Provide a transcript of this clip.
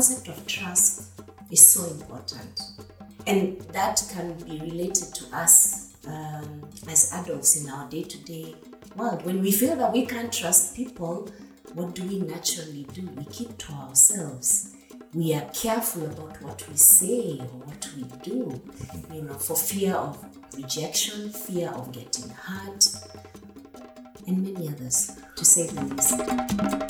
concept of trust is so important. And that can be related to us um, as adults in our day to day world. When we feel that we can't trust people, what do we naturally do? We keep to ourselves. We are careful about what we say or what we do, you know, for fear of rejection, fear of getting hurt, and many others, to say the least.